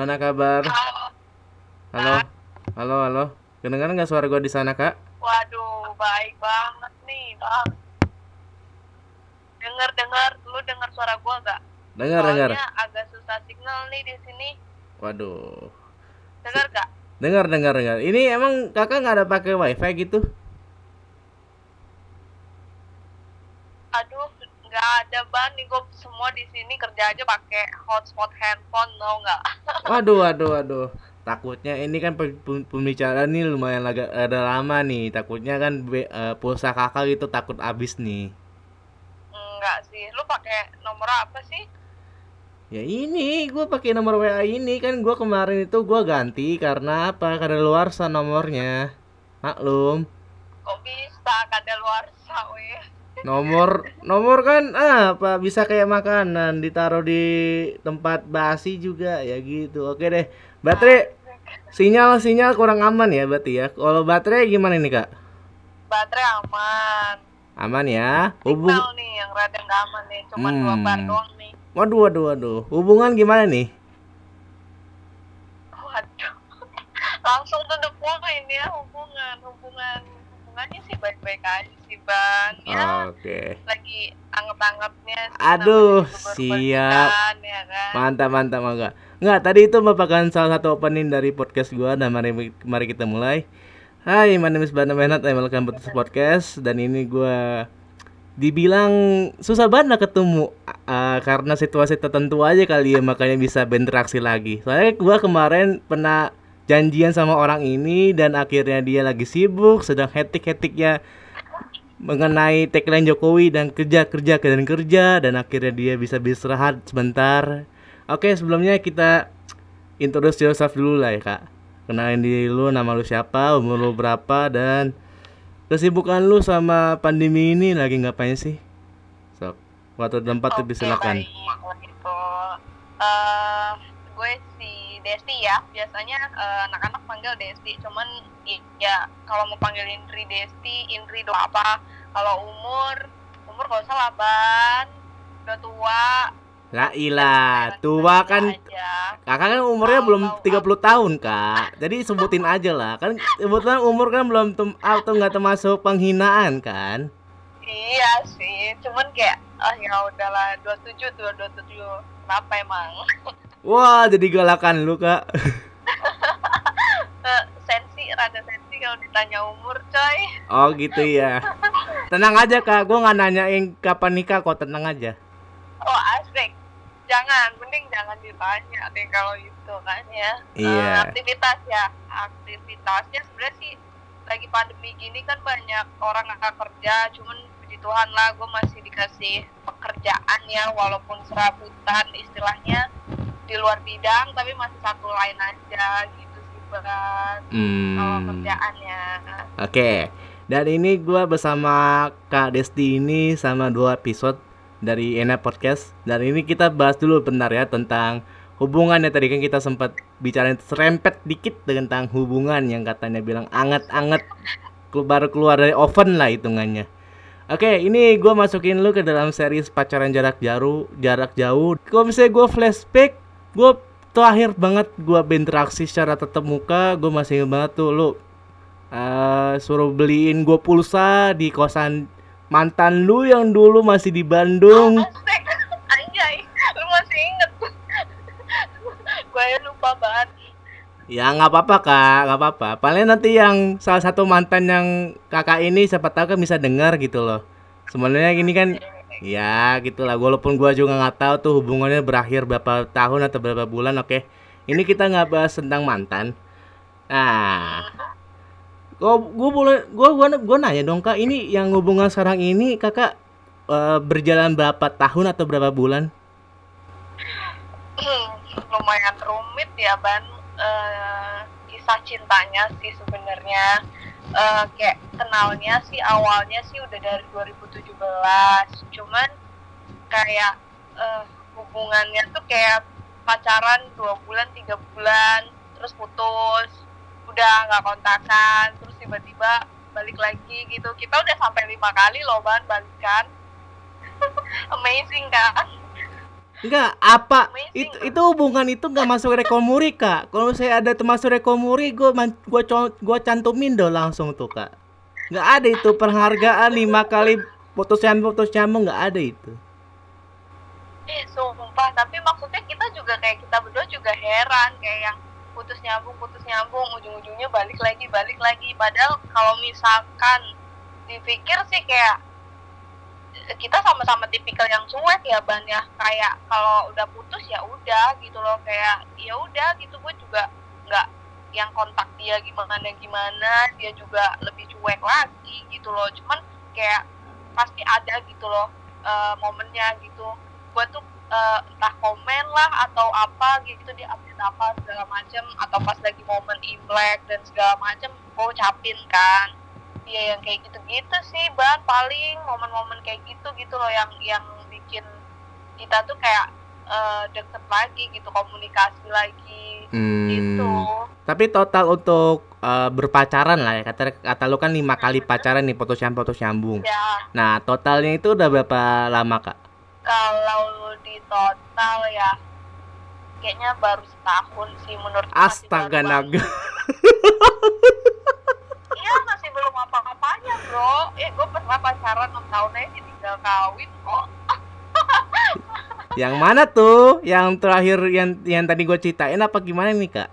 Gimana kabar? Halo. Halo. Halo, halo. Kedengaran nggak suara gua di sana kak? Waduh, baik banget nih, Bang. Dengar dengar, lu dengar suara gua gak? Dengar, dengar. Soalnya agak susah signal nih di sini. Waduh. Dengar gak? Dengar, dengar, dengar. Ini emang kakak nggak ada pakai wifi gitu? Aduh, nggak ada ban nih gua semua di sini kerja aja pakai hotspot handphone, tau nggak? Waduh, waduh, waduh. Takutnya ini kan pe- pe- pembicaraan nih lumayan agak ada lama nih. Takutnya kan be- eh, pulsa kakak gitu takut habis nih. Enggak sih. Lu pakai nomor apa sih? Ya ini gue pakai nomor WA ini kan gue kemarin itu gue ganti karena apa? Karena luar nomornya. Maklum. Kok bisa kada luar weh? Nomor nomor kan ah, apa bisa kayak makanan ditaruh di tempat basi juga ya gitu. Oke deh. Baterai sinyal sinyal kurang aman ya berarti ya. Kalau baterai gimana nih Kak? Baterai aman. Aman ya. Hubung Signal nih yang rada nggak aman nih. Cuma dua Hmm. bar doang nih. Waduh waduh waduh. Hubungan gimana nih? Waduh. Langsung to the point ya hubungan. Hubungan hubungannya sih baik-baik aja sih, Bang. Ya, Oke. lagi anget-angetnya sih Aduh, siap. ya kan. Mantap, mantap, enggak. Enggak, tadi itu merupakan salah satu opening dari podcast gua dan mari mari kita mulai. Hai, my name is Bana Menat, I'm welcome to this podcast dan ini gua dibilang susah banget ketemu uh, karena situasi tertentu aja kali ya makanya bisa berinteraksi lagi. Soalnya gua kemarin pernah janjian sama orang ini dan akhirnya dia lagi sibuk sedang hetik-hetiknya mengenai tagline Jokowi dan kerja kerja dan kerja dan akhirnya dia bisa beristirahat sebentar. Oke sebelumnya kita introduce yourself dulu lah ya kak. Kenalin diri lu, nama lu siapa, umur lu berapa dan kesibukan lu sama pandemi ini lagi ngapain sih? Sok, waktu tempat Oke, silakan. baik. Gitu. Si Desti ya. Biasanya eh, anak-anak panggil Desti. Cuman ya kalau mau panggil Indri Desti, Indri doang apa? Kalau umur, umur gak usah lah, Ban. Udah tua. La ilah, tua kan Aja. kakak kan umurnya belum 30 tahun kak jadi sebutin aja lah kan kebetulan umur kan belum tem atau nggak termasuk penghinaan kan Iya sih. Cuman kayak, ah ya udahlah 27 tuh, 27. Kenapa emang? wah jadi galakan lu kak Eh, sensi, rada sensi kalau ditanya umur, coy. oh gitu ya tenang aja kak gue nggak nanyain kapan nikah kok tenang aja Oh asik. Jangan, mending jangan ditanya deh kalau itu kan ya. Iya. Eh, aktivitas ya, aktivitasnya sebenarnya sih lagi pandemi gini kan banyak orang nggak kerja, cuman puji Tuhan lah gue masih dikasih pekerjaan ya, walaupun serabutan istilahnya di luar bidang, tapi masih satu lain aja gitu sih berat kalau hmm kerjaannya. Oke, dan ini gua bersama Kak Desti ini sama dua episode dari Ena Podcast. Dan ini kita bahas dulu bentar ya tentang hubungannya tadi kan kita sempat bicarain serempet dikit tentang hubungan yang katanya bilang anget-anget baru keluar dari oven lah hitungannya. Oke, ini gua masukin lu ke dalam series pacaran jarak jauh, jarak jauh. Kalau misalnya gua flashback, gua terakhir banget gua berinteraksi secara tatap muka, gua masih ingat banget tuh lu eh suruh beliin gue pulsa di kosan mantan lu yang dulu masih di Bandung. Asik, anjay, lu masih inget. gue lupa banget. Ya nggak apa-apa kak, nggak apa-apa. Paling nanti yang salah satu mantan yang kakak ini siapa tahu kan bisa dengar gitu loh. Sebenarnya gini kan, ya gitulah. Walaupun gua juga nggak tahu tuh hubungannya berakhir berapa tahun atau berapa bulan. Oke, ini kita nggak bahas tentang mantan. Nah, gua gua boleh gua gua gua nanya dong kak. Ini yang hubungan sekarang ini kakak eh, berjalan berapa tahun atau berapa bulan? lumayan rumit ya ban Eh, kisah cintanya sih sebenarnya Eh, kayak kenalnya sih awalnya sih udah dari 2017 cuman kayak eh, hubungannya tuh kayak pacaran dua bulan tiga bulan terus putus udah nggak kontakan terus tiba-tiba balik lagi gitu. Kita udah sampai lima kali loh ban balikan. Amazing kan Enggak, apa Amazing itu itu hubungan itu nggak masuk rekomuri kak. Kalau saya ada termasuk rekomuri, gua co- gua cantumin dong langsung tuh kak. Nggak ada itu penghargaan lima kali putus nyambung putus nyambung nggak ada itu. eh sumpah tapi maksudnya kita juga kayak kita berdua juga heran kayak yang putus nyambung putus nyambung ujung-ujungnya balik lagi balik lagi padahal kalau misalkan dipikir sih kayak kita sama-sama tipikal yang cuek ya ban ya. Kayak kalau udah putus ya udah gitu loh. Kayak ya udah gitu. Gue juga nggak yang kontak dia gimana gimana dia juga lebih cuek lagi gitu loh. Cuman kayak pasti ada gitu loh eh, momennya gitu. Gue tuh eh, entah komen lah atau apa gitu. Dia update apa segala macem. Atau pas lagi momen imlek dan segala macem gue ucapin kan Iya yang kayak gitu-gitu sih ban paling momen-momen kayak gitu gitu loh yang yang bikin kita tuh kayak eh, deket lagi gitu komunikasi lagi gitu Hmm. Tapi total untuk eh, berpacaran lah ya kata kata lu kan lima kali pacaran nih putus nyambung putus nyambung. ya Nah totalnya itu udah berapa lama kak? kalau di total ya kayaknya baru setahun sih menurut Astaga naga. Apa-apanya bro. Eh gue pernah pacaran 6 tahun aja tinggal kawin kok. Yang mana tuh? Yang terakhir yang yang tadi gue ceritain apa gimana nih kak?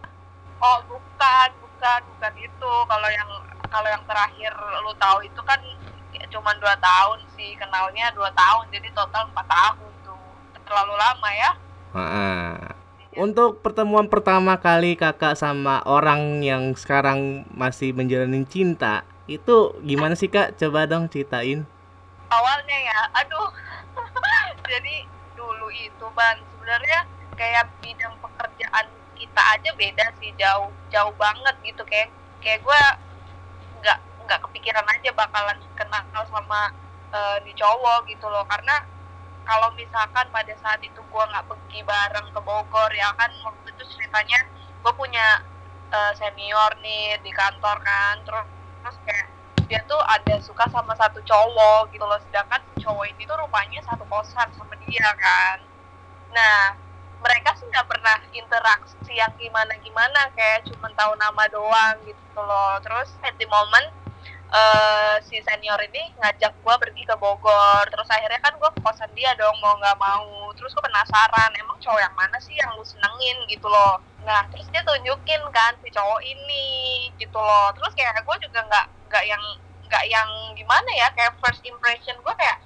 Oh bukan bukan bukan itu. Kalau yang kalau yang terakhir lu tahu itu kan cuma dua tahun sih kenalnya dua tahun jadi total empat tahun tuh terlalu lama ya. Heeh. Untuk pertemuan pertama kali kakak sama orang yang sekarang masih menjalani cinta itu gimana sih kak? Coba dong ceritain. awalnya ya aduh jadi dulu itu ban sebenarnya kayak bidang pekerjaan kita aja beda sih jauh jauh banget gitu kayak kayak gue nggak nggak kepikiran aja bakalan kenal sama eh, di cowok gitu loh karena kalau misalkan pada saat itu gue nggak pergi bareng ke Bogor ya kan waktu itu ceritanya gue punya eh, senior nih di kantor kan terus terus kayak dia tuh ada suka sama satu cowok gitu loh. Sedangkan cowok ini tuh rupanya satu kosan sama dia kan. Nah mereka sih nggak pernah interaksi yang gimana gimana kayak cuma tahu nama doang gitu loh. Terus at the moment eh, si senior ini ngajak gua pergi ke Bogor. Terus akhirnya kan gua ke kosan dia dong mau nggak mau. Terus gua penasaran emang cowok yang mana sih yang lu senengin? gitu loh nah terus dia tunjukin kan si cowok ini gitu loh. Terus kayak gue juga nggak nggak yang nggak yang gimana ya kayak first impression gue kayak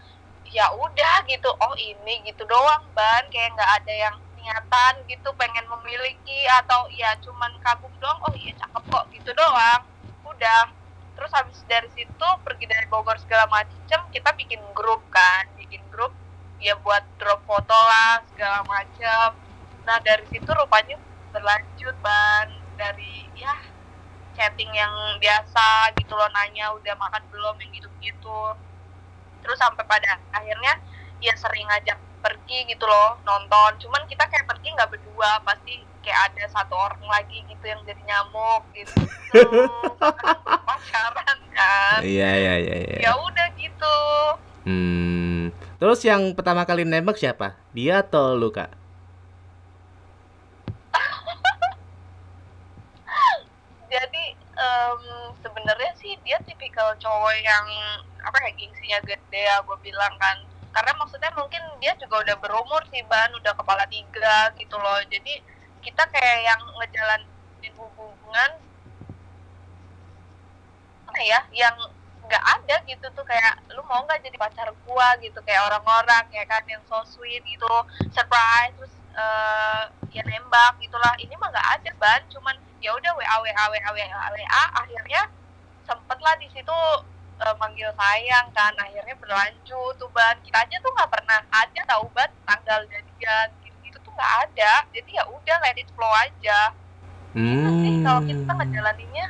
ya udah gitu. Oh ini gitu doang ban. Kayak nggak ada yang niatan gitu pengen memiliki atau ya cuman kagum doang. Oh iya cakep kok gitu doang. Udah. Terus habis dari situ pergi dari Bogor segala macem kita bikin grup kan. Bikin grup ya buat drop foto lah segala macem. Nah dari situ rupanya berlanjut ban dari ya chatting yang biasa gitu loh nanya udah makan belum yang gitu-gitu terus sampai pada akhirnya ya sering ngajak pergi gitu loh nonton cuman kita kayak pergi nggak berdua pasti kayak ada satu orang lagi gitu yang jadi nyamuk gitu pacaran kan Iya iya iya. iya. ya udah gitu Hmm. Terus yang pertama kali nembak siapa? Dia atau lu kak? Em, sebenarnya sih dia tipikal cowok yang apa ya gengsinya gede ya gue bilang kan. Karena maksudnya mungkin dia juga udah berumur sih ban. Udah kepala tiga gitu loh. Jadi kita kayak yang ngejalanin hubungan apa ya yang nggak ada gitu tuh. Kayak lu mau nggak jadi pacar gua? gitu. Kayak orang-orang ya kan yang so sweet gitu. Surprise terus eh, ya nembak gitulah. Ini mah nggak ada ban. Cuman ya udah wa wa wa wa wa akhirnya sempet lah di situ eh, manggil sayang kan. Akhirnya berlanjut tuh ban. Kita aja tuh nggak pernah ada tahu ban tanggal jadian. Gitu, gitu tuh nggak ada. Jadi ya udah let it flow aja. Gimana sih kalau kita Hmm. ngejalaninnya.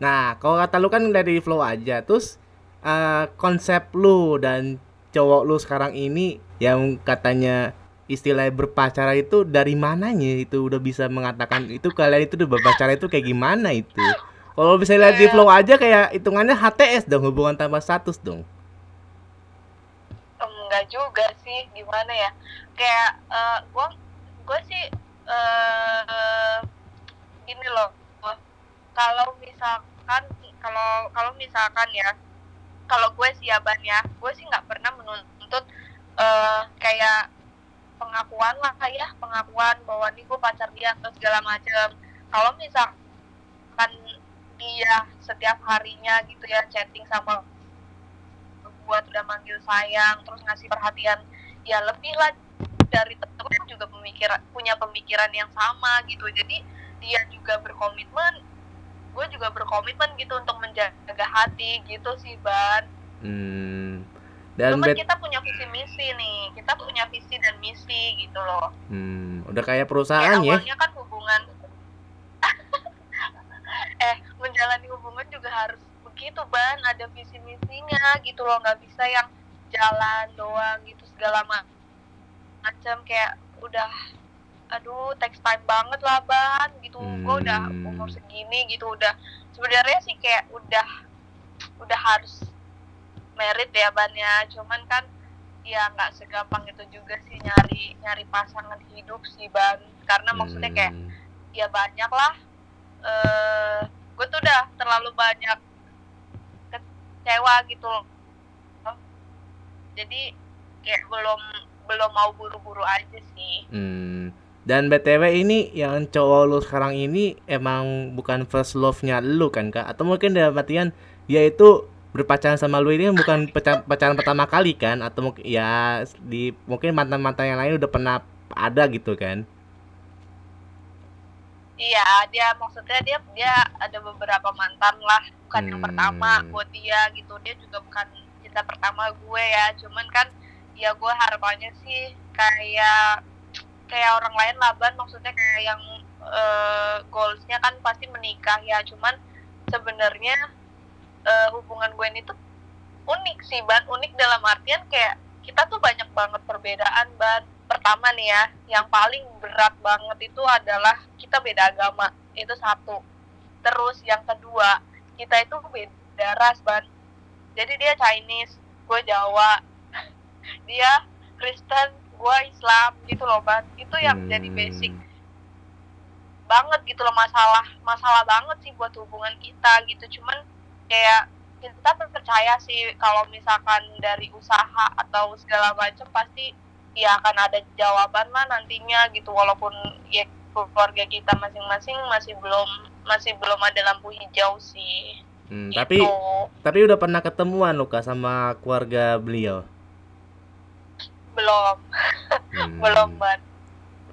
Nah, kalau kata lu kan dari flow aja. Terus eh, konsep lu dan cowok lu sekarang ini yang katanya istilah berpacaran itu dari mananya itu udah bisa mengatakan itu kalian itu udah berpacaran itu kayak gimana itu? Kalau bisa lihat di flow aja kayak hitungannya HTS dong hubungan tanpa status dong. enggak juga sih gimana ya kayak uh, gue gue sih uh, gini loh kalau misalkan kalau kalau misalkan ya kalau gue sih ya ya gue sih nggak pernah menuntut uh, kayak pengakuan lah kayak pengakuan bahwa nih gue pacar dia atau segala macam kalau misalkan dia setiap harinya gitu ya chatting sama buat udah manggil sayang terus ngasih perhatian ya lebih lah dari temen juga pemikiran punya pemikiran yang sama gitu. Jadi dia juga berkomitmen gue juga berkomitmen gitu untuk menjaga hati gitu sih ban. Hmm. dan Cuman kita punya visi misi nih. Kita punya visi dan misi gitu loh. Hmm. udah kayak perusahaan ya? awalnya kan hubungan eh menjalani hubungan juga harus begitu ban. Ada visi misinya gitu loh. Nggak bisa yang jalan doang gitu segala macam kayak udah aduh text time banget lah ban gitu. Hmm. gue udah umur segini gitu udah. Sebenarnya sih kayak udah udah harus merit ya ban ya. Cuman kan ya nggak segampang itu juga sih nyari nyari pasangan hidup sih ban. Karena maksudnya kayak hmm. ya banyak lah. Uh, gue tuh udah terlalu banyak kecewa gitu loh. Jadi kayak belum belum mau buru-buru aja sih. Hmm. Dan BTW ini yang cowok lu sekarang ini emang bukan first love-nya lu kan kak? Atau mungkin dalam artian dia itu berpacaran sama lu ini bukan pacaran pertama kali kan? Atau mungkin ya di mungkin mantan-mantan yang lain udah pernah ada gitu kan? Iya, dia maksudnya dia dia ada beberapa mantan lah, bukan hmm. yang pertama buat dia gitu. Dia juga bukan cinta pertama gue ya, cuman kan ya gue harapannya sih kayak kayak orang lain lah ban. Maksudnya kayak yang uh, goalsnya kan pasti menikah ya. Cuman sebenarnya uh, hubungan gue ini tuh unik sih ban. Unik dalam artian kayak kita tuh banyak banget perbedaan ban. Pertama nih ya yang paling berat banget itu adalah kita beda agama. Itu satu. Terus yang kedua kita itu beda ras ban. Jadi dia Chinese gue Jawa. Dia Kristen gue Islam gitu loh ban itu yang hmm. jadi basic banget gitu loh masalah masalah banget sih buat hubungan kita gitu cuman kayak kita percaya sih kalau misalkan dari usaha atau segala macam pasti ya akan ada jawaban lah nantinya gitu walaupun ya keluarga kita masing-masing masih belum masih belum ada lampu hijau sih. Hmm, gitu. Tapi tapi udah pernah ketemuan Luka sama keluarga beliau? belum. Hmm. belum banget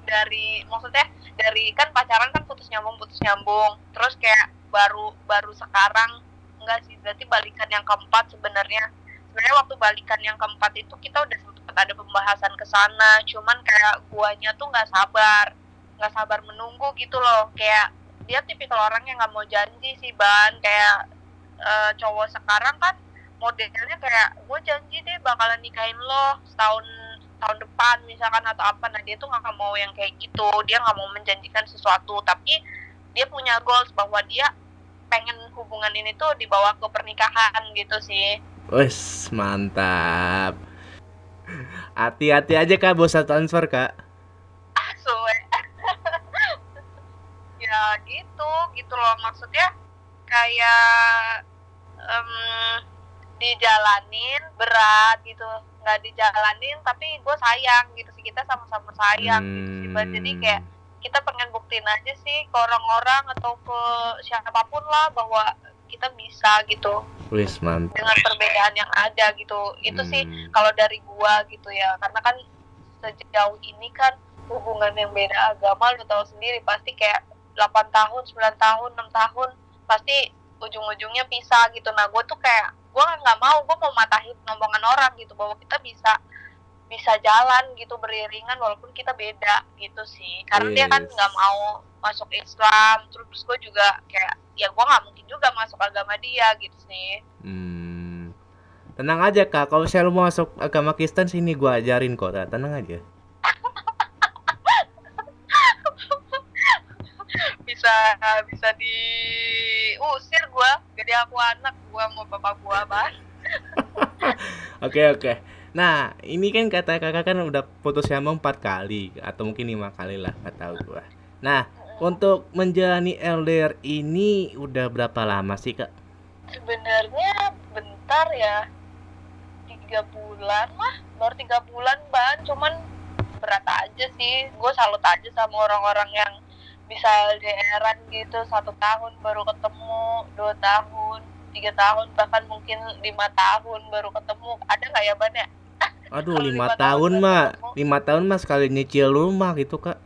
dari maksudnya dari kan pacaran kan putus nyambung putus nyambung. Terus kayak baru baru sekarang enggak sih. Berarti balikan yang keempat sebenarnya. Sebenarnya waktu balikan yang keempat itu kita udah sempat ada pembahasan ke sana. Cuman kayak guanya tuh nggak sabar. Nggak sabar menunggu gitu loh. Kayak dia tipikal orang yang nggak mau janji sih ban. Kayak e, cowok sekarang kan modelnya kayak gue janji deh bakalan nikahin lo setahun tahun depan misalkan atau apa nah dia tuh nggak mau yang kayak gitu dia nggak mau menjanjikan sesuatu tapi dia punya goals bahwa dia pengen hubungan ini tuh dibawa ke pernikahan gitu sih. Wes mantap. Hati-hati aja kak bos transfer kak. Suwe. ya gitu gitu loh. Maksudnya kayak um, dijalanin berat gitu nggak dijalanin tapi gue sayang gitu sih kita sama-sama sayang hmm. gitu sih hmm. jadi kayak kita pengen buktiin aja sih ke orang-orang atau ke siapa pun lah bahwa kita bisa gitu Wis, mantap. dengan perbedaan yang ada gitu itu hmm. sih kalau dari gua gitu ya karena kan sejauh ini kan hubungan yang beda agama lu tahu sendiri pasti kayak 8 tahun 9 tahun 6 tahun pasti ujung-ujungnya pisah gitu nah gue tuh kayak gue nggak mau gue mau matahin omongan orang gitu bahwa kita bisa bisa jalan gitu beriringan walaupun kita beda gitu sih. Karena yes. dia kan nggak mau masuk Islam terus gue juga kayak ya gue nggak mungkin juga masuk agama dia gitu sih. Hmm. tenang aja kak. Kalau saya mau masuk agama Kristen sini gue ajarin kok tenang aja bisa bisa diusir gue jadi aku anak gue mau bapak gue bang oke oke. Nah, ini kan kata kakak kan udah putus nyambung empat kali atau mungkin lima kali lah, nggak tahu gua. Nah, untuk menjalani LDR ini udah berapa lama sih kak? sebenarnya bentar ya. Tiga bulan lah baru tiga bulan ban cuman berat aja sih. Gue salut aja sama orang-orang yang bisa LDRan gitu satu tahun baru ketemu dua tahun tiga tahun bahkan mungkin lima tahun baru ketemu. Ada nggak ya ban ya? Aduh, lima lima tahun tahun mah, lima tahun mah sekali nyicil rumah gitu kak.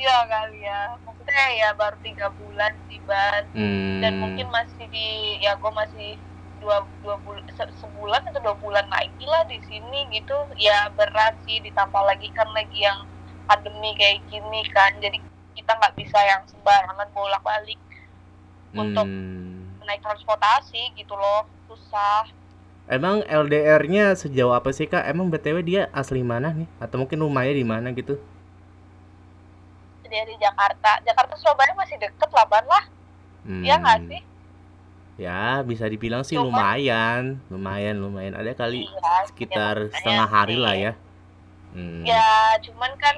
iya kali ya. Maksudnya ya baru tiga bulan sih ban. Hmm. dan mungkin masih di ya gue masih dua dua bulan sebulan atau dua bulan lagi lah di sini gitu. Ya berat sih ditambah lagi kan lagi yang pandemi kayak gini kan jadi kita nggak bisa yang sembarangan bolak balik untuk Hmm. naik transportasi gitu loh susah Emang LDR-nya sejauh apa sih kak? Emang btw dia asli mana nih? Atau mungkin rumahnya di mana gitu? dia di Jakarta Jakarta Surabaya masih deket lah ban lah Hmm. ya nggak sih Ya bisa dibilang sih Cuman- lumayan, lumayan, lumayan. Ada kali Iya, sekitar ya makanya setengah hari sih. lah ya. Hmm. ya cuman kan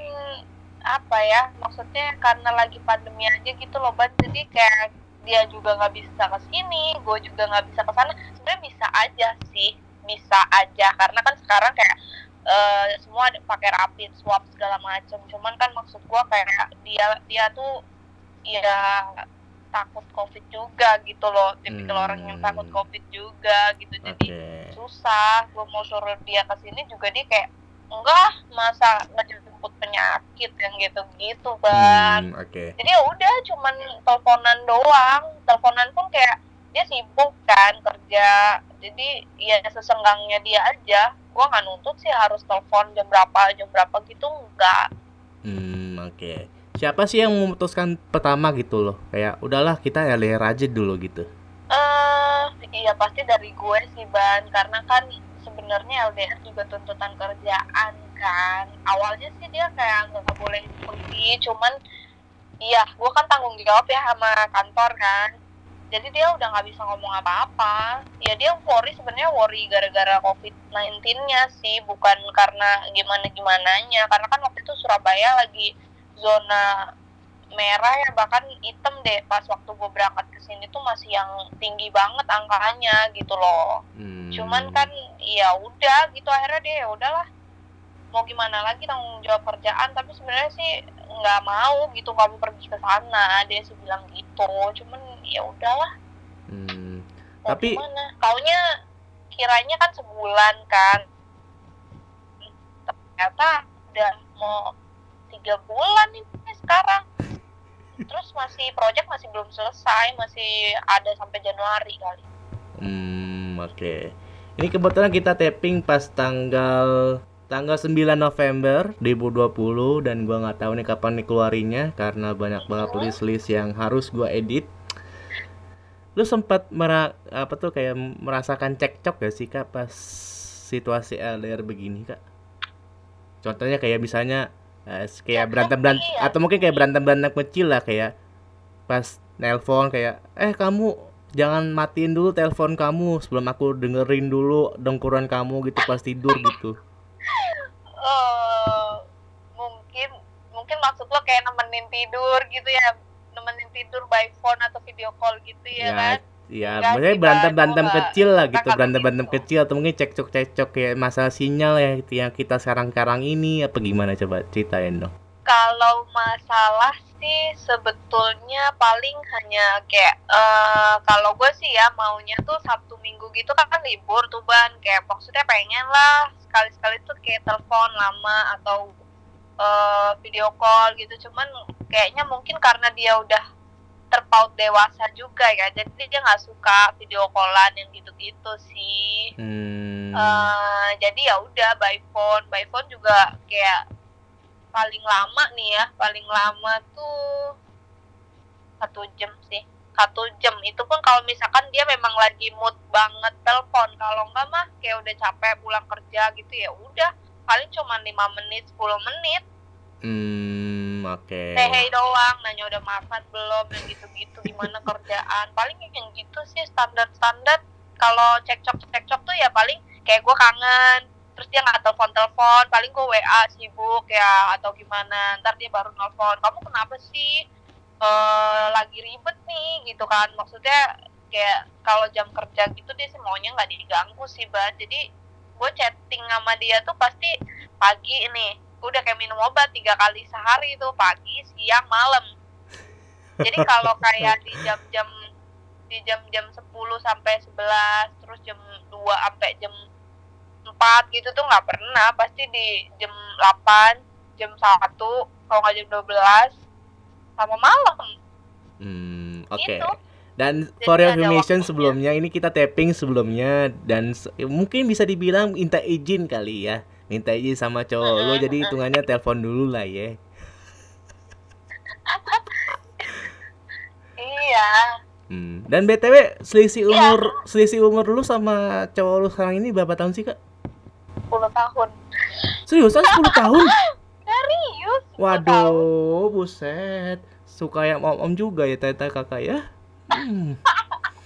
apa ya maksudnya karena lagi pandemi aja gitu loh ban jadi kayak dia juga nggak bisa ke sini gue juga nggak bisa ke sana sebenarnya bisa aja sih bisa aja karena kan sekarang kayak eh, semua pakai rapid swab segala macam cuman kan maksud gue kayak dia dia tuh ya takut covid juga gitu loh tipikal orang yang takut Hmm. covid juga gitu jadi Oke. susah gue mau suruh dia ke sini juga dia kayak enggak masa ngejemput penyakit yang gitu-gitu bang Hmm, Oke. jadi ya udah cuman teleponan doang teleponan pun kayak dia sibuk kan kerja jadi ya sesenggangnya dia aja gue nggak nuntut sih harus telepon jam berapa jam berapa gitu enggak Hmm, oke. Siapa sih yang memutuskan pertama gitu loh? Kayak udahlah kita LDR aja dulu gitu. eh iya pasti dari gue sih ban karena kan sebenarnya LDR juga tuntutan kerjaan kan. Awalnya sih dia kayak nggak boleh pergi cuman iya gue kan tanggung jawab ya sama kantor kan. Jadi dia udah nggak bisa ngomong apa-apa. Ya dia worry sebenarnya worry gara-gara covid 19 nya sih bukan karena gimana gimananya karena kan waktu itu Surabaya lagi zona merah ya bahkan hitam deh. Pas waktu gue berangkat ke sini tuh masih yang tinggi banget angkanya gitu loh. Hmm. cuman kan ya udah gitu akhirnya dia ya udahlah. Mau gimana lagi tanggung jawab kerjaan tapi sebenarnya sih nggak mau gitu kamu pergi ke sana dia sih bilang gitu. Cuman ya udahlah. Hmm. mau Tapi- gimana? Taunya kiranya kan sebulan kan. Ternyata udah mau tiga bulan ini sekarang terus masih project masih belum selesai masih ada sampai Januari kali Hmm, oke. Ini kebetulan kita tapping pas tanggal tanggal 9 November 2020 dan gua nggak tahu nih kapan nih keluarinya karena banyak banget list-list yang harus gua edit. Lu sempat mera apa tuh kayak merasakan cekcok gak sih Kak pas situasi LDR begini Kak? Contohnya kayak misalnya eh, kayak sih ya. atau mungkin kayak berantem-berantem kecil lah kayak pas nelpon kayak eh kamu jangan matiin dulu telepon kamu sebelum aku dengerin dulu dengkuran kamu gitu pas tidur gitu. eh mungkin mungkin maksud lo kayak nemenin tidur gitu ya nemenin tidur by phone atau video call gitu ya, kan ya, Enggak maksudnya sih, berantem Bang. berantem Gua kecil lah gitu, kakak berantem berantem begitu. kecil atau mungkin cekcok cekcok kayak masalah sinyal ya gitu yang kita sekarang sekarang ini apa gimana coba ceritain dong. kalau masalah sih sebetulnya paling hanya kayak eh kalau gue sih ya maunya tuh Sabtu Minggu gitu kan, kan libur tuh ban kayak maksudnya pengen lah sekali-sekali tuh kayak telepon lama atau eh, video call gitu cuman kayaknya mungkin karena dia udah terpaut dewasa juga ya. Jadi dia nggak suka video callan yang gitu-gitu sih. Hmm. Eh, jadi ya udah by phone. By phone juga kayak paling lama nih ya. Paling lama tuh satu jam sih. Satu jam. Itu pun kalau misalkan dia memang lagi mood banget telepon. Kalau enggak mah kayak udah capek pulang kerja gitu ya udah. Paling cuma lima menit 10 menit Hmm, oke. say hey doang nanya udah makan belum yang gitu-gitu gimana kerjaan? Paling yang gitu sih standar-standar kalau cekcok cekcok tuh ya paling kayak gue kangen terus dia nggak telepon telepon paling gue wa sibuk ya atau gimana ntar dia baru nelfon kamu kenapa sih eh lagi ribet nih gitu kan? Maksudnya kayak kalau jam kerja gitu dia sih maunya nggak diganggu sih ban. Jadi gue chatting sama dia tuh pasti pagi ini udah kayak minum obat tiga kali sehari tuh pagi siang malam. Jadi kalau kayak di jam-jam di jam-jam 10 sampai 11 terus jam 2 sampai jam 4 gitu tuh nggak pernah. Pasti di jam 8 jam 1 kalau nggak jam 12 sama malam. Hmm, oke. gitu. Dan Jadi for information sebelumnya ini kita tapping sebelumnya dan mungkin bisa dibilang minta izin kali ya. Minta izin sama cowok lo jadi hitungannya telepon dulu lah ya. iya Hmm. Dan BTW selisih Iya. umur selisih umur lu sama cowok lu sekarang ini berapa tahun sih, Kak? 10 tahun Seriusan 10 tahun? serius 10 tahun. Waduh, buset. Suka yang om-om juga ya ternyata kakak ya. Hmm.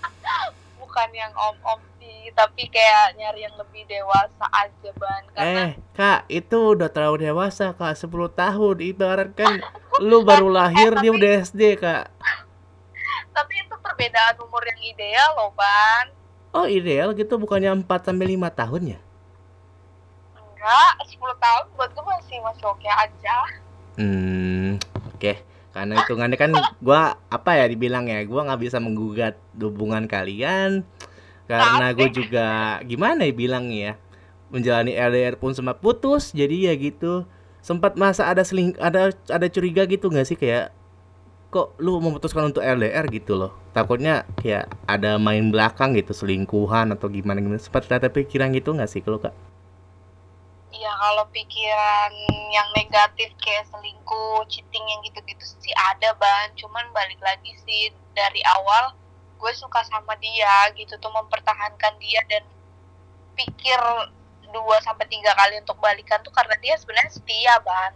bukan yang om-om sih tapi kayak nyari yang lebih dewasa aja ban karena Eh, Kak, itu udah terlalu dewasa, Kak. 10 tahun. Ibaratkan lu baru lahir dia tapi- udah SD, Kak. tapi itu perbedaan umur yang ideal loh ban Oh, ideal gitu bukannya 4 sampai 5 tahun ya? enggak 10 tahun buat gue masih masih oke aja Hmm, oke. Karena hitungannya kan gua apa ya dibilang ya, gua nggak bisa menggugat hubungan kalian karena gue juga gimana ya bilang ya menjalani LDR pun sempat putus jadi ya gitu. Sempat masa ada seling ada ada curiga gitu nggak sih? Kayak kok lu memutuskan untuk LDR gitu loh. Takutnya kayak ada main belakang gitu selingkuhan atau gimana gimana. Sempat ada pikiran gitu nggak sih kalau kak? Iya kalau pikiran yang negatif kayak selingkuh, cheating yang gitu-gitu sih ada ban. Cuman balik lagi sih dari awal gue suka sama dia gitu tuh mempertahankan dia dan pikir dua sampai tiga kali untuk balikan tuh karena dia sebenarnya setia ban.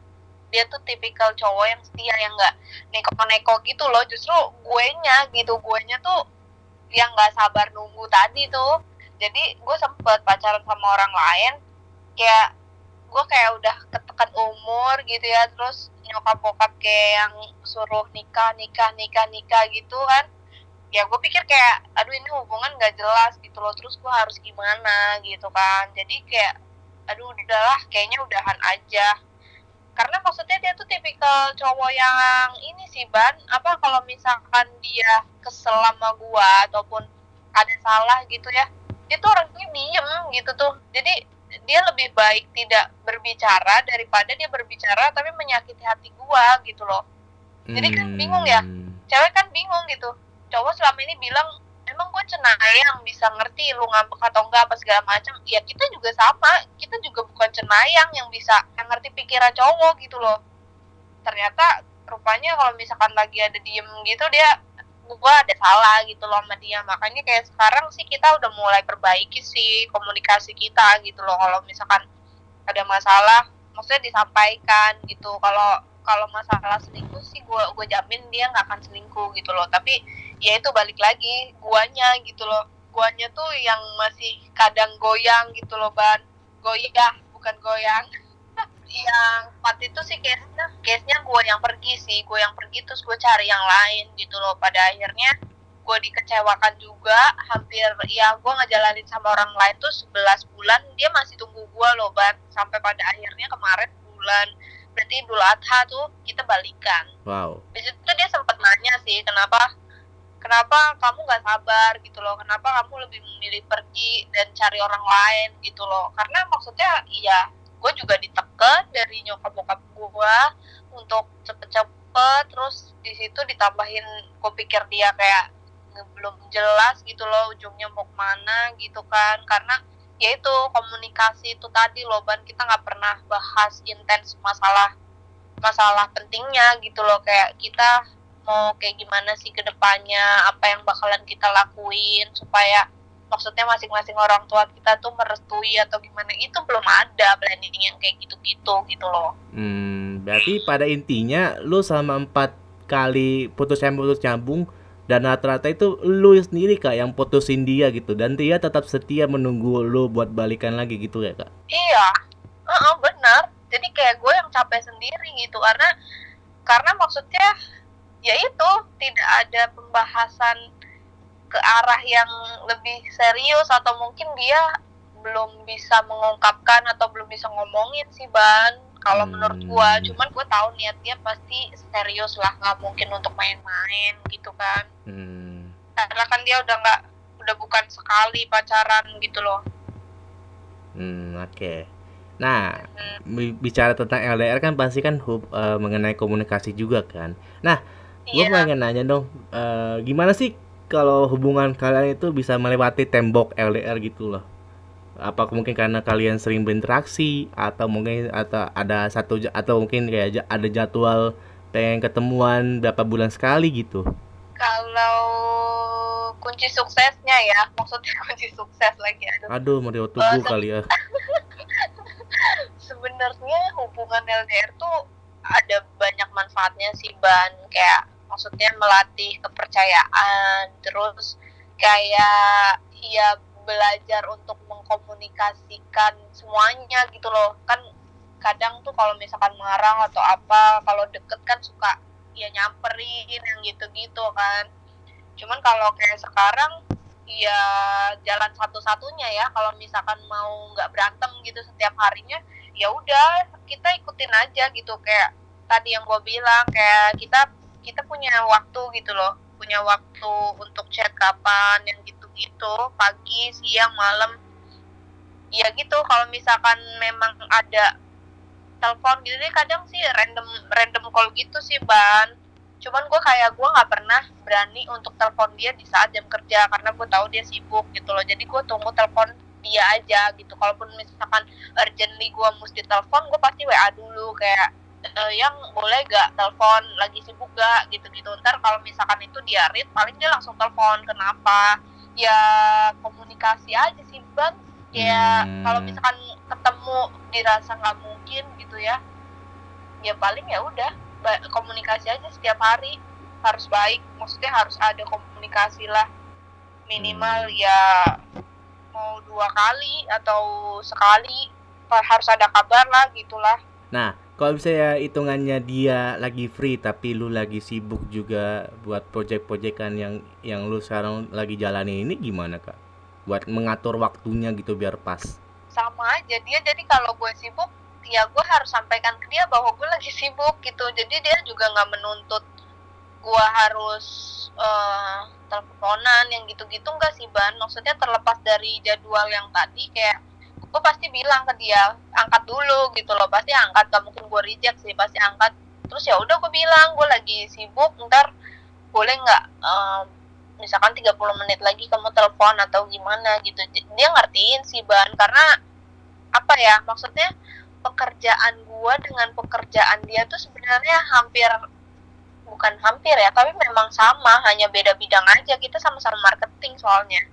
Dia tuh tipikal cowok yang setia yang nggak neko-neko gitu loh. Justru gue nya gitu, gue nya tuh yang nggak sabar nunggu tadi tuh. Jadi gue sempet pacaran sama orang lain kayak gue kayak udah ketekan umur gitu ya terus nyokap bokap kayak yang suruh nikah nikah nikah nikah gitu kan ya gue pikir kayak aduh ini hubungan gak jelas gitu loh terus gue harus gimana? Gitu kan. Jadi kayak aduh udahlah kayaknya udahan aja. Karena maksudnya dia tuh tipikal cowok yang ini sih ban apa kalau misalkan dia kesel sama gue ataupun ada salah gitu ya dia tuh orangnya diem gitu tuh. Jadi dia lebih baik tidak berbicara daripada dia berbicara tapi menyakiti hati gua gitu loh. Jadi kan bingung ya? Hmm. cewek kan bingung gitu cowok selama ini bilang emang gue cenayang bisa ngerti lu ngambek atau enggak apa segala macam. Ya kita juga sama. Kita juga bukan cenayang yang bisa yang ngerti pikiran cowok gitu loh. Ternyata rupanya kalau misalkan lagi ada diem gitu dia gue ada salah gitu loh sama dia. Makanya kayak sekarang sih kita udah mulai perbaiki sih komunikasi kita gitu loh. Kalau misalkan ada masalah maksudnya disampaikan gitu. Kalau kalau masalah selingkuh sih gue gue jamin dia nggak akan selingkuh gitu loh. Tapi ya itu balik lagi guanya gitu loh. Guanya tuh yang masih kadang goyang gitu loh ban. Goyah bukan goyang. Yang part itu sih case-nya case-nya gue yang pergi sih. Gue yang pergi terus gue cari yang lain gitu loh. Pada akhirnya gue dikecewakan juga. Hampir ya gue ngejalanin sama orang lain tuh 11 bulan. Dia masih tunggu gue loh ban. Sampai pada akhirnya kemarin bulan berarti Idul Adha tuh kita balikan. Wow. di situ dia sempat nanya sih kenapa kenapa kamu nggak sabar gitu loh? Kenapa kamu lebih memilih pergi dan cari orang lain gitu loh? Karena maksudnya iya gue juga ditekan dari nyokap bokap gue untuk cepet-cepet terus di situ ditambahin gue pikir dia kayak belum jelas gitu loh ujungnya mau ke mana gitu kan. Karena ya itu komunikasi itu tadi loh ban. Kita nggak pernah bahas intens masalah masalah pentingnya gitu loh. Kayak kita mau kayak gimana sih ke depannya apa yang bakalan kita lakuin supaya maksudnya masing-masing orang tua kita tuh merestui atau gimana. Itu belum ada planning yang kayak gitu-gitu gitu loh. Hmm, berarti pada intinya lu selama empat kali putus nyambung putus nyambung dan rata-rata itu lu sendiri kak yang putusin dia gitu. Dan dia tetap setia menunggu lu buat balikan lagi gitu ya kak? Iya. Uh -uh, benar. Jadi kayak gue yang capek sendiri gitu. Karena karena maksudnya ya itu tidak ada pembahasan ke arah yang lebih serius atau mungkin dia belum bisa mengungkapkan atau belum bisa ngomongin sih ban kalau hmm. menurut gua cuman gua tahu niat dia pasti serius lah nggak mungkin untuk main-main gitu kan hmm. karena kan dia udah nggak udah bukan sekali pacaran gitu loh hmm oke okay. nah hmm. bicara tentang LDR kan pasti kan hub, uh, mengenai komunikasi juga kan nah gue yeah. pengen nanya dong uh, gimana sih kalau hubungan kalian itu bisa melewati tembok LDR gitu loh? Apa mungkin karena kalian sering berinteraksi atau mungkin atau ada satu atau mungkin kayak ada jadwal pengen ketemuan berapa bulan sekali gitu? Kalau kunci suksesnya ya maksudnya kunci sukses lagi aduh, aduh Mario Tugu uh, kali ya. Sebenarnya hubungan LDR tuh ada banyak manfaatnya sih ban. Kayak maksudnya melatih kepercayaan terus kayak ya belajar untuk mengkomunikasikan semuanya gitu loh. Kan kadang tuh kalau misalkan marah atau apa kalau deket kan suka ya nyamperin yang gitu-gitu kan. Cuman kalau kayak sekarang ya jalan satu-satunya ya. Kalau misalkan mau nggak berantem gitu setiap harinya ya udah kita ikutin aja gitu. Kayak tadi yang gue bilang kayak kita kita punya waktu gitu loh. Punya waktu untuk chat kapan yang gitu-gitu pagi siang malam. Ya gitu kalau misalkan memang ada telepon gitu deh kadang sih random random call gitu sih ban. Cuman gue kayak gue nggak pernah berani untuk telepon dia di saat jam kerja karena gue tahu dia sibuk gitu loh. Jadi gue tunggu telepon dia aja gitu. Kalaupun misalkan urgently gue mesti telepon gue pasti wa dulu kayak uh, yang boleh gak telepon lagi sibuk gak gitu-gitu. Ntar kalau misalkan itu dia read paling dia langsung telepon kenapa? Ya komunikasi aja sih bang. Ya hmm. kalau misalkan ketemu dirasa nggak mungkin gitu ya ya paling ya udah komunikasi aja setiap hari. Harus baik maksudnya harus ada komunikasi lah. Minimal hmm. ya mau dua kali atau sekali harus ada kabar lah gitulah. Nah kalau misalnya hitungannya dia lagi free tapi lu lagi sibuk juga buat project-projectan yang yang lu sekarang lagi jalani ini gimana kak? Buat mengatur waktunya gitu biar pas. Sama aja dia jadi kalau gue sibuk ya gue harus sampaikan ke dia bahwa gue lagi sibuk gitu jadi dia juga nggak menuntut gue harus uh, teleponan yang gitu-gitu nggak sih ban maksudnya terlepas dari jadwal yang tadi kayak gue pasti bilang ke dia angkat dulu gitu loh pasti angkat gak mungkin gue reject sih pasti angkat terus ya udah gue bilang gue lagi sibuk ntar boleh nggak um, misalkan 30 menit lagi kamu telepon atau gimana gitu dia ngertiin sih ban karena apa ya maksudnya pekerjaan gue dengan pekerjaan dia tuh sebenarnya hampir bukan hampir ya tapi memang sama hanya beda bidang aja kita sama-sama marketing soalnya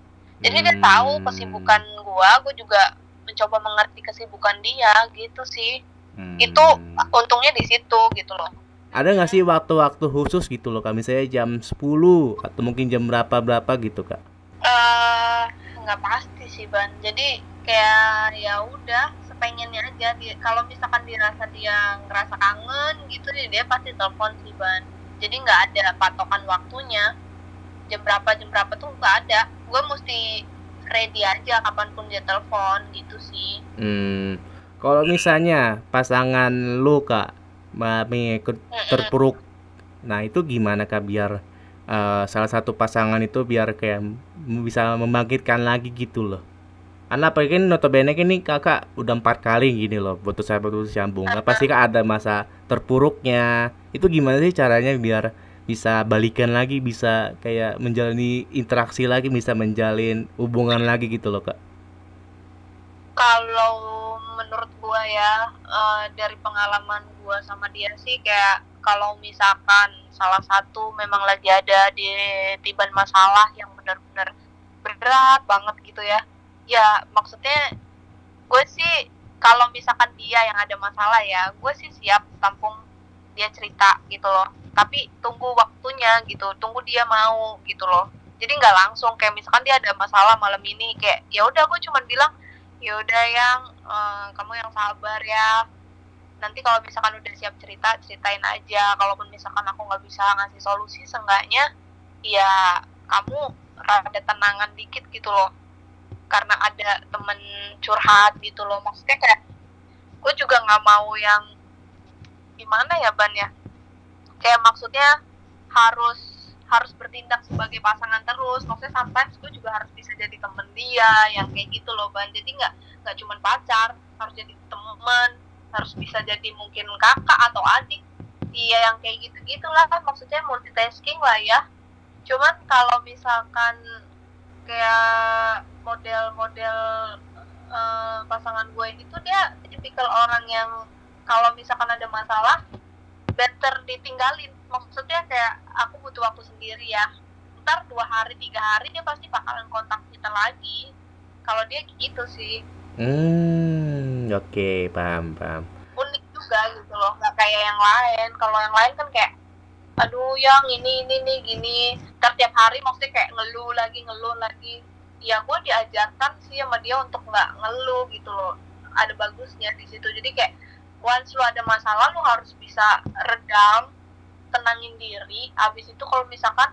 jadi hmm. dia tahu hmm. kesibukan gue gue juga mencoba mengerti kesibukan dia gitu sih. Hmm. itu untungnya di situ gitu loh. Ada nggak sih waktu-waktu khusus gitu loh kami saya jam 10 atau mungkin jam berapa berapa gitu kak? Uh, nggak pasti sih ban. Jadi kayak ya udah sepengennya aja kalau misalkan dirasa dia ngerasa kangen gitu dia pasti telepon sih ban. Jadi nggak ada patokan waktunya. Jam berapa jam berapa tuh nggak ada. Gue mesti ready aja kapan pun dia telepon gitu sih. Hmm. Kalau misalnya pasangan lu kak mami ikut terpuruk nah itu gimana kak biar uh, salah satu pasangan itu biar kayak bisa membangkitkan lagi gitu loh? Karena apa kan notabene ini kakak udah empat kali gini loh putus saya putus sambung. Nah, pasti kak ada masa terpuruknya. Itu gimana sih caranya biar bisa balikan lagi bisa kayak menjalani interaksi lagi bisa menjalin hubungan lagi gitu loh kak. Kalau menurut gua ya uh, dari pengalaman gua sama dia sih kayak kalau misalkan salah satu memang lagi ada di tiban masalah yang benar-benar berat banget gitu ya. Ya maksudnya gue sih kalau misalkan dia yang ada masalah ya gue sih siap tampung dia cerita gitu loh tapi tunggu waktunya gitu tunggu dia mau gitu loh. Jadi nggak langsung kayak misalkan dia ada masalah malam ini kayak ya udah gue cuman bilang ya udah yang eh, kamu yang sabar ya. Nanti kalau misalkan udah siap cerita ceritain aja. Kalaupun misalkan aku nggak bisa ngasih solusi seenggaknya ya kamu rada tenangan dikit gitu loh. Karena ada temen curhat gitu loh. Maksudnya kayak gue juga nggak mau yang gimana ya ban ya kayak maksudnya harus harus bertindak sebagai pasangan terus. Maksudnya sometimes gue juga harus bisa jadi temen dia yang kayak gitu loh ban. Jadi nggak nggak cuma pacar harus jadi temen harus bisa jadi mungkin kakak atau adik. Iya yang kayak gitu gitulah kan maksudnya multitasking lah ya. Cuman kalau misalkan kayak model-model eh, pasangan gue ini tuh dia tipikal orang yang kalau misalkan ada masalah better ditinggalin. Maksudnya kayak aku butuh waktu sendiri ya. Ntar dua hari tiga hari dia pasti bakalan kontak kita lagi. Kalau dia gitu sih. Hmm, oke, paham, paham. unik juga gitu loh nggak kayak yang lain. Kalau yang lain kan kayak aduh yang ini ini nih gini. Ntar tiap hari maksudnya kayak ngeluh lagi ngeluh lagi. Ya gue diajarkan sih sama dia untuk nggak ngeluh gitu loh. Ada bagusnya di situ. Jadi kayak once lu ada masalah lu harus bisa redam tenangin diri. Abis itu kalau misalkan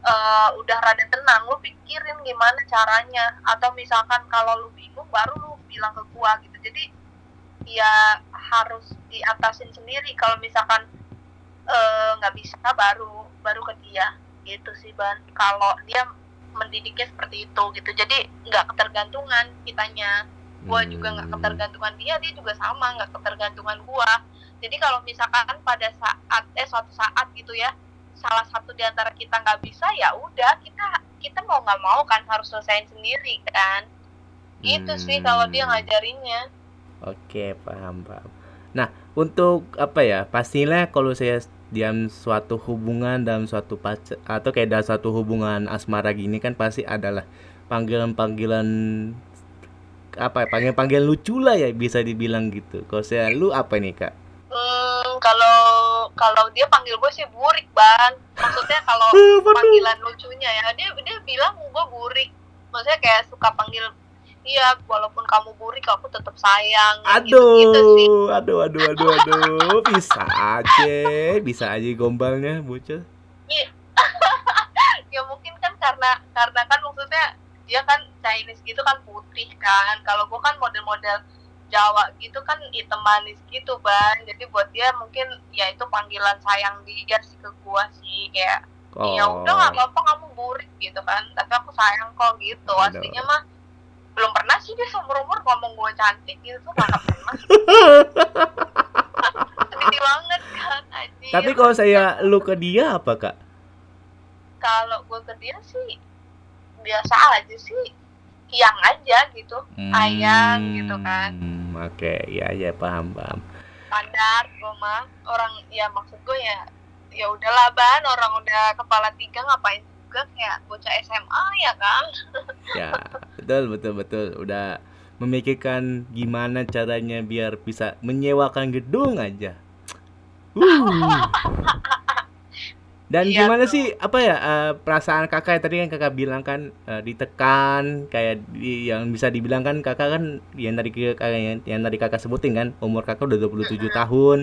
eh, udah rada tenang lu pikirin gimana caranya. Atau misalkan kalau lu bingung baru lu bilang ke gua gitu. Jadi ya harus diatasin sendiri. Kalau misalkan eh, nggak bisa baru baru ke dia. Gitu sih ban. Kalau dia mendidiknya seperti itu gitu. Jadi nggak ketergantungan kitanya gua juga nggak Hmm. ketergantungan dia dia juga sama nggak ketergantungan gua jadi kalau misalkan pada saat eh suatu saat gitu ya salah satu di antara kita nggak bisa ya udah kita kita mau nggak mau kan harus selesaiin sendiri kan gitu sih kalau dia Hmm. ngajarinnya Oke, paham, paham. Nah, untuk apa ya? Pastilah kalau saya diam suatu hubungan dalam suatu pacar atau kayak dalam suatu hubungan asmara gini kan pasti adalah panggilan-panggilan apa ya? Panggilan-panggilan lucu lah ya bisa dibilang gitu. Kalau saya lu apa nih, Kak? Hmm, kalau kalau dia panggil gue sih burik ban maksudnya kalau panggilan lucunya ya dia dia bilang gue burik maksudnya kayak suka panggil iya walaupun kamu burik aku tetap sayang Aduh, gitu, sih aduh, aduh, aduh, aduh, bisa aja, bisa aja gombalnya bocah. ya mungkin kan karena karena kan maksudnya dia kan Chinese gitu kan putih kan. Kalau gue kan model-model Jawa gitu kan hitam manis gitu ban. Jadi buat dia mungkin ya itu panggilan sayang dia sih ke gua sih. Kayak Oh, ya udah nggak apa-apa kamu burik gitu kan. Tapi aku sayang kok gitu. Aduh. aslinya mah belum pernah sih dia seumur umur ngomong gue cantik gitu. Tuh nggak pernah sedih banget kan anjir. Tapi kalau saya lu ke dia apa, Kak? kalau gue ke dia sih biasa aja sih yang aja gitu Ayang gitu kan. Hmm, Oke, ya ya paham paham. standar gue mah orang ya maksud gue ya ya udahlah ban orang udah kepala tiga ngapain juga kayak bocah SMA ya kan Ya, betul betul betul. Udah memikirkan gimana caranya biar bisa menyewakan gedung aja. Uh. Dan Iya gimana tuh. sih apa ya eh, perasaan kakak? Tadi kan kakak bilang kan eh, ditekan kayak di- yang bisa dibilang kan kakak kan yang tadi kakak yang, yang tadi kakak sebutin kan umur kakak udah 27 tahun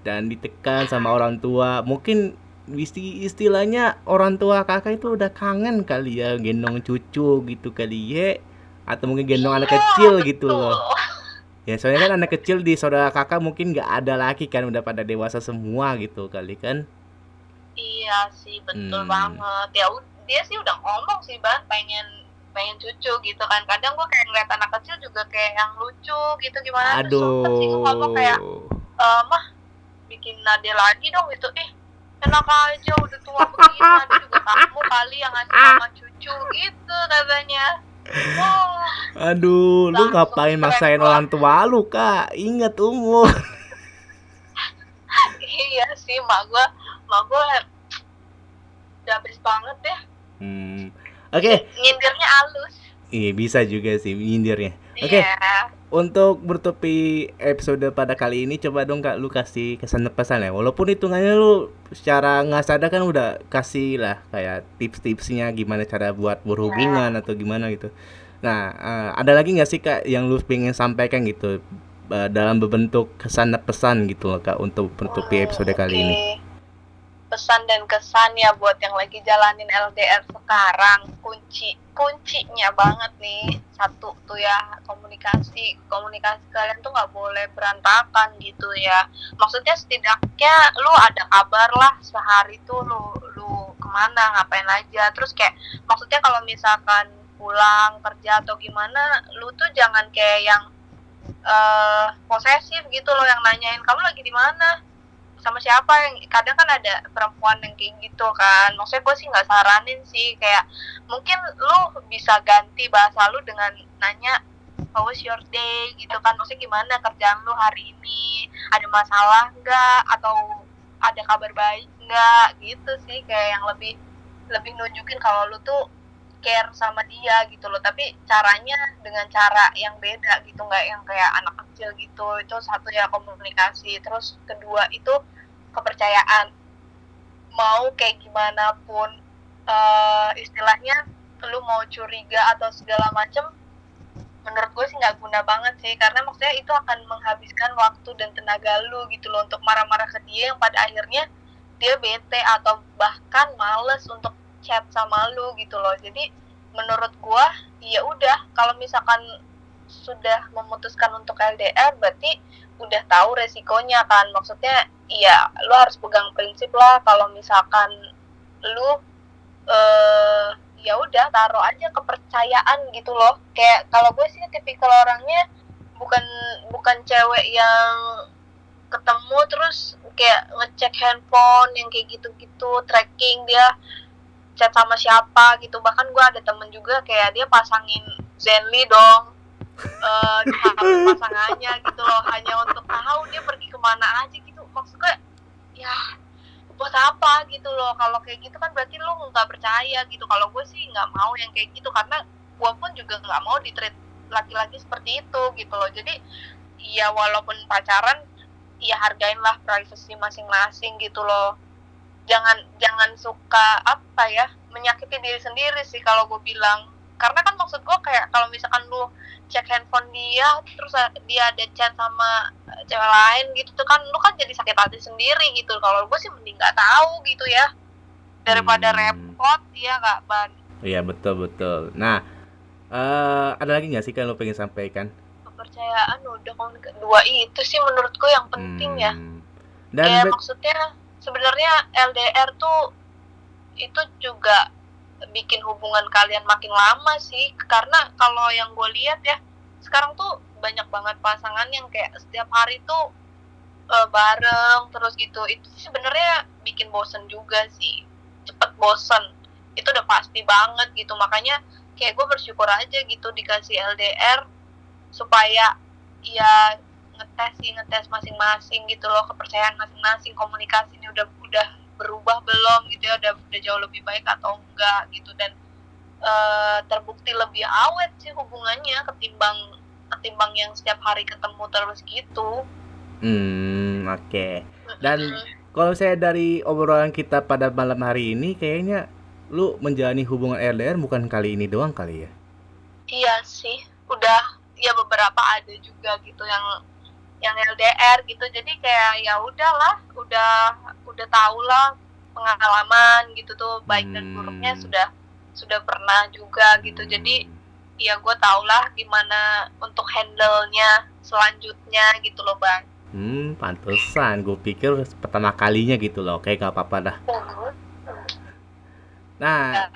dan ditekan sama orang tua. Mungkin isti- istilahnya orang tua kakak itu udah kangen kali ya gendong cucu gitu kali ya atau mungkin gendong anak Iya, kecil gitu betul. loh ya soalnya kan anak kecil di saudara kakak mungkin nggak ada lagi kan udah pada dewasa semua gitu kali kan iya sih betul Hmm. banget ya dia sih udah ngomong sih ban pengen pengen cucu gitu kan kadang gue kayak ngeliat anak kecil juga kayak yang lucu gitu gimana terus sempet sih gue ngomong kayak aduh eh mah bikin nade lagi dong gitu ih enak aja udah tua begini nade juga kamu kali yang ngasih sama cucu gitu katanya wah Aduh, lu ngapain maksain gua. orang tua lu, Kak? Ingat umur. iya sih mak gue mak gue udah habis banget ya. Hmm. Oke, nyindirnya halus. Iya bisa juga sih nyindirnya. Oke, iya. untuk bertupi episode pada kali ini coba dong kak lu kasih kesan pesan ya. Walaupun hitungannya lu secara nggak sadar kan udah kasih lah kayak tips-tipsnya gimana cara buat berhubungan atau gimana gitu. Nah uh, ada lagi nggak sih kak yang lu pengen sampaikan gitu uh, dalam bentuk kesan pesan gitu loh kak untuk bertupi episode okay. kali ini pesan dan kesan ya buat yang lagi jalanin LDR sekarang. Kunci kuncinya banget nih. Satu tuh ya komunikasi komunikasi kalian tuh nggak boleh berantakan gitu ya. Maksudnya setidaknya lu ada kabar lah sehari tuh lu lu ke mana ngapain aja. Terus kayak maksudnya kalau misalkan pulang kerja atau gimana lu tuh jangan kayak yang uh, posesif gitu loh yang nanyain kamu lagi di mana sama siapa yang kadang kan ada perempuan yang kayak gitu kan. Maksudnya gue sih nggak saranin sih kayak mungkin lu bisa ganti bahasa lu dengan nanya how was your day? gitu kan. Maksudnya gimana kerjaan lu hari ini? Ada masalah nggak? Atau ada kabar baik nggak? Gitu sih kayak yang lebih lebih nunjukin kalau lu tuh care sama dia gitu loh. Tapi caranya dengan cara yang beda gitu nggak yang kayak anak kecil gitu. Itu satu ya komunikasi. Terus kedua itu kepercayaan. Mau kayak gimana pun uh, istilahnya lu mau curiga atau segala macem menurut gue sih nggak guna banget sih. Karena maksudnya itu akan menghabiskan waktu dan tenaga lu gitu loh untuk marah-marah ke dia yang pada akhirnya dia bete atau bahkan males untuk chat sama lu gitu loh. Jadi menurut gue ya udah kalau misalkan sudah memutuskan untuk LDR berarti udah tahu resikonya kan. Maksudnya iya lu harus pegang prinsip lah. Kalau misalkan lu uh, ya udah taruh aja kepercayaan gitu loh. Kayak kalau gue sih tipikal orangnya bukan bukan cewek yang ketemu terus kayak ngecek handphone yang kayak gitu-gitu tracking dia chat sama siapa gitu. Bahkan gue ada temen juga kayak dia pasangin Zenly dong. Di pasangannya gitu loh. Hanya untuk tahu dia pergi ke mana aja gitu. Maksud gue ya buat apa gitu loh. Kalau kayak gitu kan berarti lu nggak percaya gitu. Kalau gue sih nggak mau yang kayak gitu. Karena gue pun juga nggak mau di treat laki-laki seperti itu gitu loh. Jadi ya walaupun pacaran ya hargainlah privacy masing-masing gitu loh jangan jangan suka apa ya menyakiti diri sendiri sih kalau gue bilang karena kan maksud gue kayak kalau misalkan lu cek handphone dia terus dia ada chat sama eh, cewek lain gitu tuh kan lu kan jadi sakit hati sendiri gitu kalau gue sih mending nggak tahu gitu ya daripada hmm. repot ya nggak ban iya betul betul nah uh, ada lagi nggak sih lo pengen sampaikan kepercayaan udah dua itu sih menurutku yang penting ya. hmm. ya dan kayak maksudnya sebenarnya LDR tuh itu juga bikin hubungan kalian makin lama sih. Karena kalau yang gue lihat ya sekarang tuh banyak banget pasangan yang kayak setiap hari tuh uh, bareng terus gitu. Itu sebenarnya bikin bosen juga sih. Cepet bosen. Itu udah pasti banget gitu. Makanya kayak gue bersyukur aja gitu dikasih LDR supaya ya ngetes sih ngetes masing-masing gitu loh kepercayaan masing-masing komunikasi ini udah udah berubah belum gitu ya udah udah jauh lebih baik atau enggak gitu dan uh, terbukti lebih awet sih hubungannya ketimbang ketimbang yang setiap hari ketemu terus gitu. Hmm oke. Okay. Dan kalau saya dari obrolan kita pada malam hari ini kayaknya lu menjalani hubungan LDR bukan kali ini doang kali ya? Iya sih, udah ya beberapa ada juga gitu yang yang LDR gitu. Jadi kayak ya udahlah udah udah tau lah pengalaman gitu tuh baik dan hmm. buruknya sudah sudah pernah juga gitu. Hmm. Jadi ya gue tau lah gimana untuk handle nya selanjutnya gitu loh bang. Hmm pantesan. Gue pikir pertama kalinya gitu loh. Kayak gak apa-apa dah. Nah.